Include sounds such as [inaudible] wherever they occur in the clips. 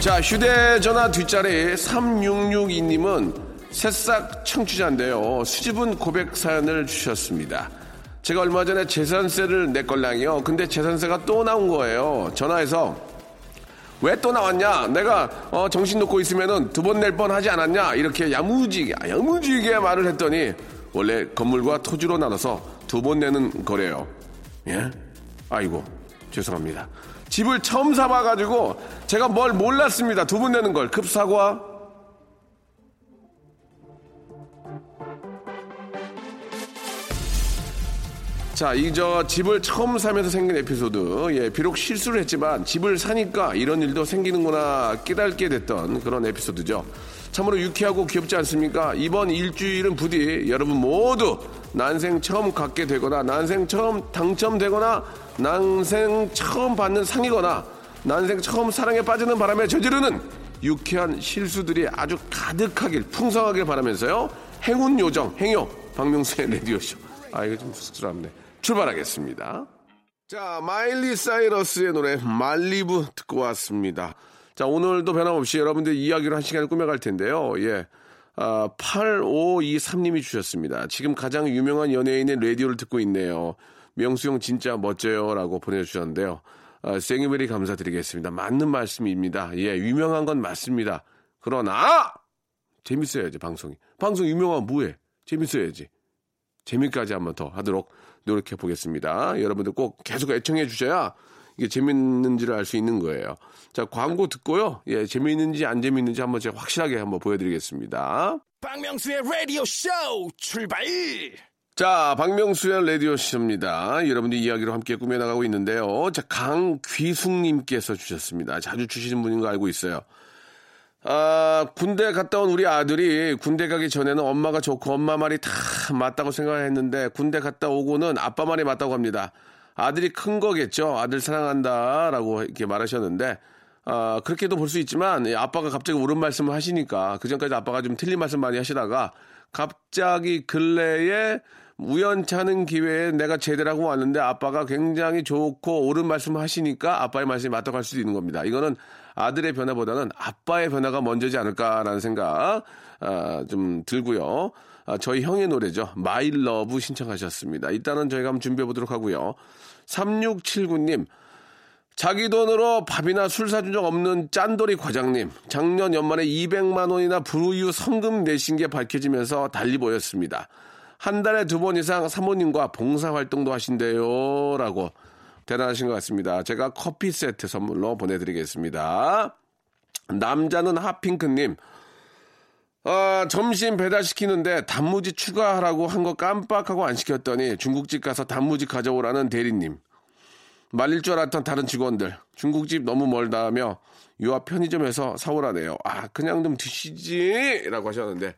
자 휴대전화 뒷자리 3662님은 새싹 청취자인데요 수집은 고백 사연을 주셨습니다 제가 얼마 전에 재산세를 냈걸랑이요 근데 재산세가 또 나온 거예요 전화해서 왜 또 나왔냐? 내가 어, 정신 놓고 있으면은 두 번 낼 뻔 하지 않았냐? 이렇게 야무지게 야무지게 말을 했더니 원래 건물과 토지로 나눠서 두 번 내는 거래요. 예? 아이고 죄송합니다. 집을 처음 사봐가지고 제가 뭘 몰랐습니다. 두번 내는 걸 급사과. 자, 이 저 집을 처음 사면서 생긴 에피소드. 예, 비록 실수를 했지만 집을 사니까 이런 일도 생기는구나 깨닫게 됐던 그런 에피소드죠. 참으로 유쾌하고 귀엽지 않습니까? 이번 일주일은 부디 여러분 모두 난생 처음 갖게 되거나 난생 처음 당첨되거나 난생 처음 받는 상이거나 난생 처음 사랑에 빠지는 바람에 저지르는 유쾌한 실수들이 아주 가득하길 풍성하길 바라면서요. 행운 요정 행요 박명수의 라디오쇼. 아 이거 좀 쑥스럽네. 출발하겠습니다. 자 마일리 사이러스의 노래 말리브 듣고 왔습니다. 자 오늘도 변함없이 여러분들 이야기를 한 시간을 꾸며갈 텐데요. 예. 아, 8523님이 주셨습니다. 지금 가장 유명한 연예인의 라디오를 듣고 있네요. 명수 형 진짜 멋져요. 라고 보내주셨는데요. 아, 생유베리 감사드리겠습니다. 맞는 말씀입니다. 예, 유명한 건 맞습니다. 그러나, 재밌어야지, 방송이. 방송 유명한 뭐해? 재밌어야지. 재미까지 한번 더 하도록 노력해 보겠습니다. 여러분들 꼭 계속 애청해 주셔야 이게 재밌는지를 알 수 있는 거예요. 자, 광고 듣고요. 예, 재미있는지 안 재미있는지 한번 제가 확실하게 한번 보여드리겠습니다. 박명수의 Radio Show 출발. 자, 박명수의 라디오 쇼입니다. 여러분들 이야기로 함께 꾸며나가고 있는데요. 자, 강귀숙님께서 주셨습니다. 자주 주시는 분인 거 알고 있어요. 아, 군대 갔다 온 우리 아들이 군대 가기 전에는 엄마가 좋고 엄마 말이 다 맞다고 생각했는데 군대 갔다 오고는 아빠 말이 맞다고 합니다. 아들이 큰 거겠죠. 아들 사랑한다라고 이렇게 말하셨는데 아, 그렇게도 볼 수 있지만 예, 아빠가 갑자기 옳은 말씀을 하시니까 그 전까지 아빠가 좀 틀린 말씀 많이 하시다가 갑자기 근래에 우연찮은 기회에 내가 제대로 하고 왔는데 아빠가 굉장히 좋고 옳은 말씀을 하시니까 아빠의 말씀이 맞다고 할 수도 있는 겁니다. 이거는 아들의 변화보다는 아빠의 변화가 먼저지 않을까라는 생각 아, 좀 들고요. 아, 저희 형의 노래죠. My Love 신청하셨습니다. 일단은 저희가 한번 준비해 보도록 하고요. 3679님 자기 돈으로 밥이나 술 사준 적 없는 짠돌이 과장님. 작년 연말에 200만 원이나 불우이웃 성금 내신 게 밝혀지면서 달리 보였습니다. 한 달에 두 번 이상 사모님과 봉사활동도 하신대요. 라고 대단하신 것 같습니다. 제가 커피 세트 선물로 보내드리겠습니다. 남자는 하핑크님. 아, 점심 배달시키는데 단무지 추가하라고 한 거 깜빡하고 안 시켰더니 중국집 가서 단무지 가져오라는 대리님. 말릴 줄 알았던 다른 직원들 중국집 너무 멀다며 요앞 편의점에서 사오라네요. 아 그냥 좀 드시지 라고 하셨는데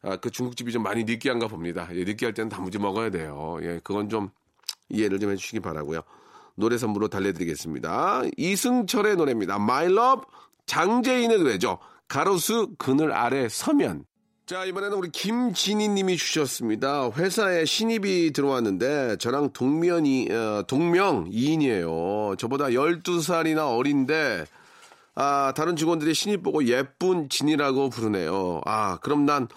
아, 그 중국집이 좀 많이 느끼한가 봅니다. 예, 느끼할 때는 단무지 먹어야 돼요. 예, 그건 좀 이해를 좀 해주시기 바라고요. 노래 선물로 달래드리겠습니다. 이승철의 노래입니다. My Love 장재인의 노래죠. 가로수 그늘 아래 서면. 자, 이번에는 우리 김진희 님이 주셨습니다. 회사에 신입이 들어왔는데 저랑 동면이, 어, 동명 2인이에요. 저보다 12살이나 어린데, 아, 다른 직원들이 신입 보고 예쁜 진이라고 부르네요. 아, 그럼 난,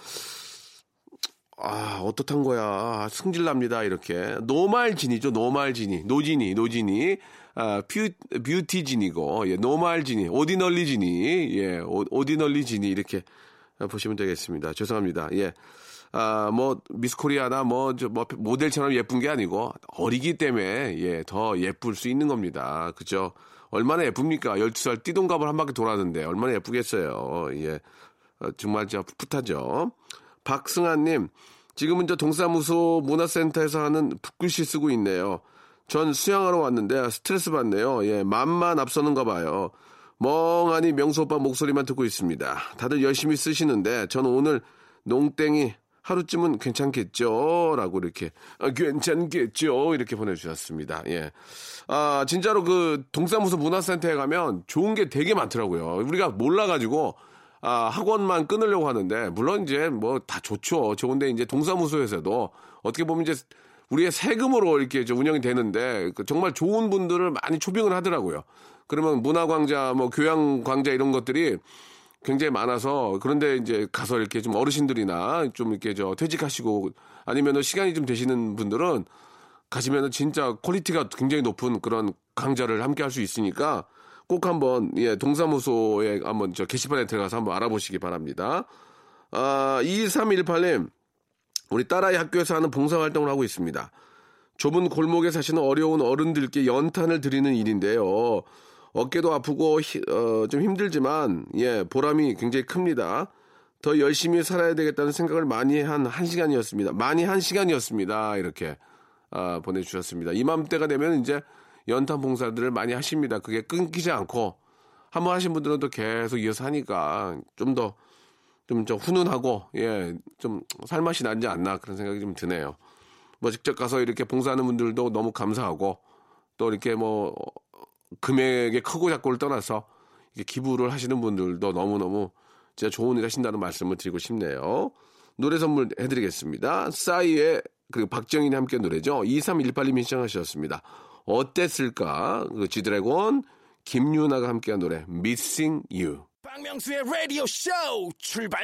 아, 어떻단 거야. 아, 승질납니다. 이렇게. 노말 진이죠. 노말 진이. 노진이, 노진이. 아, 뷰, 뷰티 진이고, 예, normal 진이. ordinary 진이. 예, 오, ordinary 진이. 이렇게 보시면 되겠습니다. 죄송합니다. 예. 아, 뭐, 미스 코리아나 뭐, 저, 뭐, 모델처럼 예쁜 게 아니고, 어리기 때문에, 예, 더 예쁠 수 있는 겁니다. 그죠? 얼마나 예쁩니까? 12살 띠동갑을 한 바퀴 돌았는데, 얼마나 예쁘겠어요. 예. 어, 정말 저 풋풋하죠. 박승아님, 지금은 저 동사무소 문화센터에서 하는 붓글씨 쓰고 있네요. 전 수영하러 왔는데 스트레스 받네요. 예, 맘만 앞서는가 봐요. 멍하니 명수 오빠 목소리만 듣고 있습니다. 다들 열심히 쓰시는데 저는 오늘 농땡이 하루쯤은 괜찮겠죠? 라고 이렇게, 아, 괜찮겠죠? 이렇게 보내주셨습니다. 예. 아, 진짜로 그 동사무소 문화센터에 가면 좋은 게 되게 많더라고요. 우리가 몰라가지고, 아, 학원만 끊으려고 하는데, 물론 이제 뭐 다 좋죠. 좋은데 이제 동사무소에서도 어떻게 보면 이제 우리의 세금으로 이렇게 운영이 되는데, 그 정말 좋은 분들을 많이 초빙을 하더라고요. 그러면 문화강좌, 뭐 교양강좌 이런 것들이 굉장히 많아서 그런데 이제 가서 이렇게 좀 어르신들이나 좀 이렇게 저 퇴직하시고 아니면은 시간이 좀 되시는 분들은 가시면은 진짜 quality가 굉장히 높은 그런 강좌를 함께 할 수 있으니까 꼭 한번 예 동사무소에 한번 저 게시판에 들어가서 한번 알아보시기 바랍니다. 아 2318님 우리 딸아이 학교에서 하는 봉사활동을 하고 있습니다. 좁은 골목에 사시는 어려운 어른들께 연탄을 드리는 일인데요. 어깨도 아프고 어, 좀 힘들지만 예 보람이 굉장히 큽니다. 더 열심히 살아야 되겠다는 생각을 많이 한 한 시간이었습니다. 많이 한 시간이었습니다. 이렇게 아, 보내주셨습니다. 이맘때가 되면 이제 연탄 봉사들을 많이 하십니다. 그게 끊기지 않고 한 번 하신 분들은 또 계속 이어서 하니까 좀 더 좀 좀 훈훈하고 예 좀 살맛이 나지 않나 그런 생각이 좀 드네요. 뭐 직접 가서 이렇게 봉사하는 분들도 너무 감사하고 또 이렇게 뭐 금액의 크고 작고를 떠나서 기부를 하시는 분들도 너무너무 진짜 좋은 일 하신다는 말씀을 드리고 싶네요. 노래 선물 해드리겠습니다. 싸이의 그리고 박정인이 함께 노래죠. 2318님이 신청하셨습니다. 어땠을까? 그 지드래곤 김유나가 함께한 노래 Missing You. 박명수의 라디오 쇼 출발!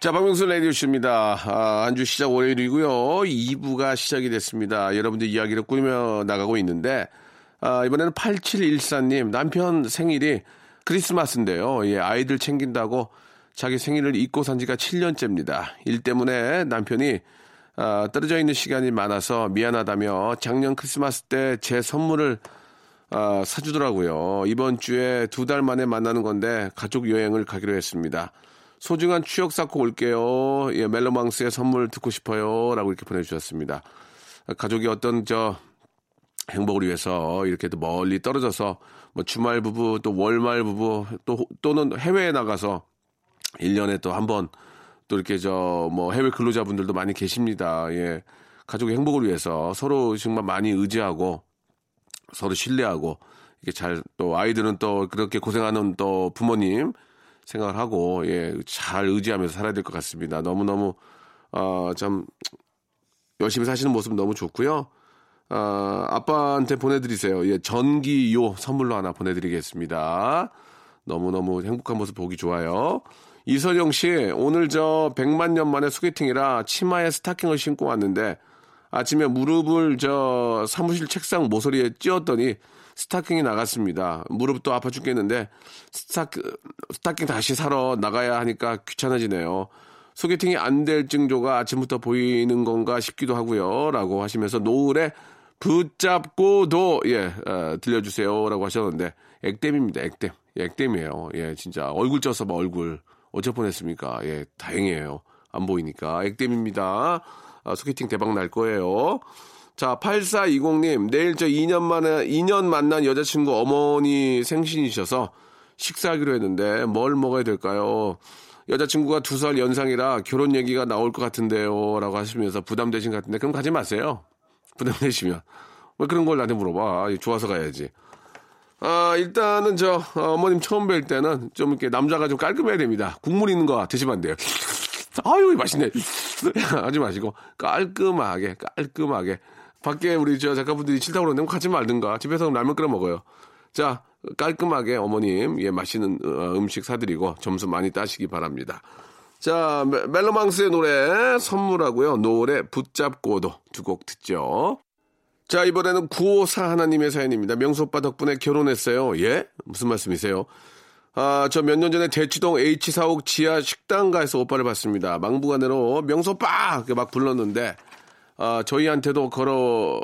자, 박명수 라디오 쇼입니다. 아, 한 주 시작 월요일이고요. 2부가 시작이 됐습니다. 여러분들 이야기를 꾸며 나가고 있는데 아, 이번에는 8714님, 남편 생일이 크리스마스인데요. 예, 아이들 챙긴다고 자기 생일을 잊고 산 지가 7년째입니다. 일 때문에 남편이 아, 떨어져 있는 시간이 많아서 미안하다며 작년 크리스마스 때 제 선물을 아, 사주더라고요. 이번 주에 두 달 만에 만나는 건데 가족 여행을 가기로 했습니다. 소중한 추억 쌓고 올게요. 예, 멜로망스의 선물 듣고 싶어요. 라고 이렇게 보내주셨습니다. 가족이 어떤 저 행복을 위해서 이렇게 또 멀리 떨어져서 뭐 주말 부부 또 월말 부부 또 또는 해외에 나가서 1년에 또 한 번 또 이렇게 저 뭐 해외 근로자분들도 많이 계십니다. 예. 가족의 행복을 위해서 서로 정말 많이 의지하고 서로 신뢰하고 이렇게 잘 또 아이들은 또 그렇게 고생하는 또 부모님 생각을 하고 예, 잘 의지하면서 살아야 될 것 같습니다. 너무 너무 어참 열심히 사시는 모습 너무 좋고요. 아, 아빠한테 보내드리세요. 예, 전기요 선물로 하나 보내드리겠습니다. 너무너무 행복한 모습 보기 좋아요. 이설영 씨, 오늘 저 100만 년 만에 소개팅이라 치마에 스타킹을 신고 왔는데 아침에 무릎을 저 사무실 책상 모서리에 찧었더니 스타킹이 나갔습니다. 무릎도 아파 죽겠는데 스타, 스타킹 다시 사러 나가야 하니까 귀찮아지네요. 소개팅이 안 될 징조가 아침부터 보이는 건가 싶기도 하고요. 라고 하시면서 노을의 붙잡고도 예 어, 들려주세요라고 하셨는데 액땜입니다 액땜 예, 액땜이에요 예 진짜 얼굴 쪄서 봐 얼굴 어쩔 뻔했습니까 예 다행이에요 안 보이니까 액땜입니다 아, 소개팅 대박 날 거예요 자 8420님 내일 저 2년 만에 2년 만난 여자친구 어머니 생신이셔서 식사하기로 했는데 뭘 먹어야 될까요? 여자친구가 두 살 연상이라 결혼 얘기가 나올 것 같은데요. 라고 하시면서 부담되신 것 같은데, 그럼 가지 마세요. 부담되시면. 왜 그런 걸 나한테 물어봐. 좋아서 가야지. 아, 일단은 저, 어머님 처음 뵐 때는 좀 이렇게 남자가 좀 깔끔해야 됩니다. 국물 있는 거 드시면 안 돼요. 아유, 맛있네. [laughs] 하지 마시고, 깔끔하게, 깔끔하게. 밖에 우리 저 작가분들이 싫다고 그러는데 가지 말든가. 집에서 라면 끓여 먹어요. 자, 깔끔하게 어머님, 예, 맛있는 어, 음식 사드리고 점수 많이 따시기 바랍니다. 자, 멜로망스의 노래 선물하고요. 노래 붙잡고도 두 곡 듣죠. 자, 이번에는 954 하나님의 사연입니다. 명수 오빠 덕분에 결혼했어요. 예? 무슨 말씀이세요? 아, 저 몇 년 전에 대치동 H45 지하 식당가에서 오빠를 봤습니다. 망부간으로 명수 오빠! 막 불렀는데, 아, 저희한테도 걸어,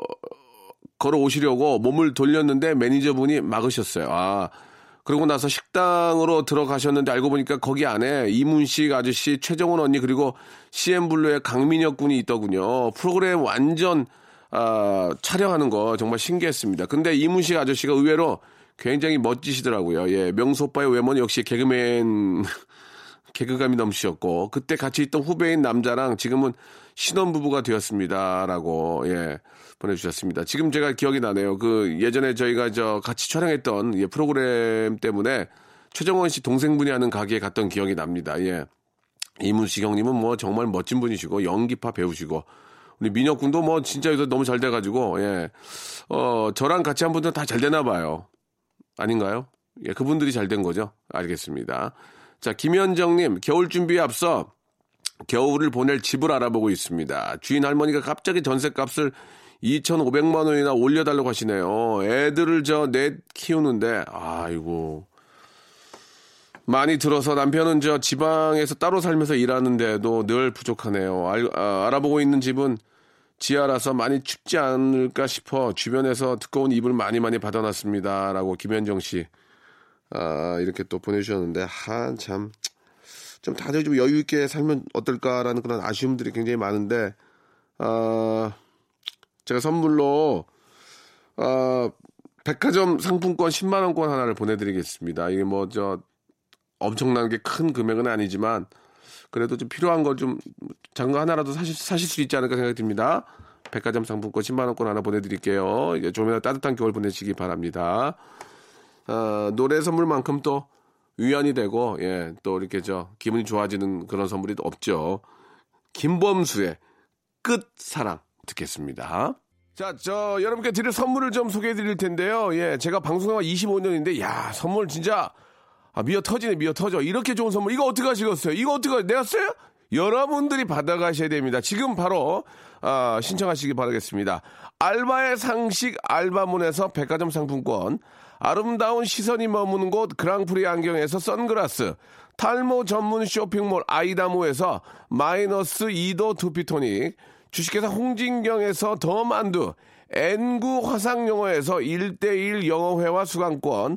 걸어 오시려고 몸을 돌렸는데 매니저분이 막으셨어요. 아, 그러고 나서 식당으로 들어가셨는데 알고 보니까 거기 안에 이문식 아저씨, 최정원 언니 그리고 CM블루의 강민혁 군이 있더군요. 프로그램 완전 아, 촬영하는 거 정말 신기했습니다. 근데 이문식 아저씨가 의외로 굉장히 멋지시더라고요. 예, 명수 오빠의 외모는 역시 개그맨 [laughs] 개그감이 넘치셨고 그때 같이 있던 후배인 남자랑 지금은 신혼 부부가 되었습니다라고 예 보내주셨습니다. 지금 제가 기억이 나네요. 그 예전에 저희가 저 같이 촬영했던 예, 프로그램 때문에 최정원 씨 동생분이 하는 가게에 갔던 기억이 납니다. 예. 이문식 형님은 뭐 정말 멋진 분이시고 연기파 배우시고 우리 민혁 군도 뭐 진짜 요새 너무 잘 돼가지고 예. 어 저랑 같이 한 분들 다 잘 되나 봐요. 아닌가요? 예, 그분들이 잘 된 거죠. 알겠습니다. 자, 김현정님, 겨울 준비에 앞서 겨울을 보낼 집을 알아보고 있습니다. 주인 할머니가 갑자기 전셋값을 2,500만 원이나 올려달라고 하시네요. 애들을 저 넷 키우는데, 아이고. 많이 들어서 남편은 저 지방에서 따로 살면서 일하는데도 늘 부족하네요. 알, 아, 알아보고 있는 집은 지하라서 많이 춥지 않을까 싶어 주변에서 두꺼운 이불 많이 많이 받아놨습니다. 라고 김현정 씨, 아, 이렇게 또 보내주셨는데, 한참, 좀 다들 좀 여유 있게 살면 어떨까라는 그런 아쉬움들이 굉장히 많은데, 아, 제가 선물로, 아, 백화점 상품권 10만원권 하나를 보내드리겠습니다. 이게 뭐, 저, 엄청나게 큰 금액은 아니지만, 그래도 좀 필요한 걸 좀 작은 거 하나라도 사실, 사실 수 있지 않을까 생각이 듭니다. 백화점 상품권 10만원권 하나 보내드릴게요. 이게 좀이나 따뜻한 겨울 보내시기 바랍니다. 어, 노래 선물만큼 또 위안이 되고, 예, 또 이렇게 저 기분이 좋아지는 그런 선물이 없죠. 김범수의 끝사랑 듣겠습니다. 자, 저 여러분께 드릴 선물을 좀 소개해 드릴 텐데요. 예, 제가 방송한 25년인데, 야, 선물 진짜 아, 미어 터지네, 미어 터져. 이렇게 좋은 선물. 이거 어떻게 하시겠어요? 이거 어떻게, 내가 써요? 여러분들이 받아가셔야 됩니다. 지금 바로, 아, 신청하시기 바라겠습니다. 알바의 상식 알바문에서 백화점 상품권, 아름다운 시선이 머무는 곳 그랑프리 안경에서 선글라스, 탈모 전문 쇼핑몰 아이다모에서 마이너스 2도 두피토닉, 주식회사 홍진경에서 더 만두, N구 화상영어에서 1대1 영어회화 수강권,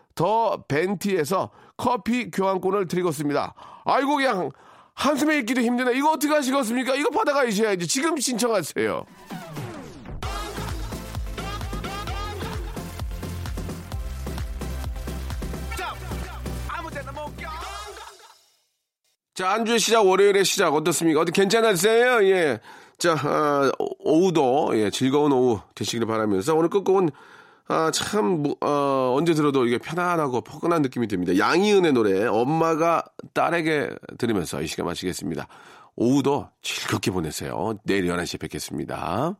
더 벤티에서 커피 교환권을 드리겠습니다. 아이고 그냥 한숨에 있기도 힘드네. 이거 어떻게 하시겠습니까? 이거 받아가셔야지. 지금 신청하세요. 자, 한 주의 시작, 월요일의 시작 어떻습니까? 어디 괜찮으세요? 예. 자, 아, 오후도, 예, 즐거운 오후 되시길 바라면서 오늘 끝곡은, 아, 참, 어, 언제 들어도 이게 편안하고 포근한 느낌이 듭니다. 양희은의 노래, 엄마가 딸에게 들으면서 이 시간 마치겠습니다. 오후도 즐겁게 보내세요. 내일 11시에 뵙겠습니다.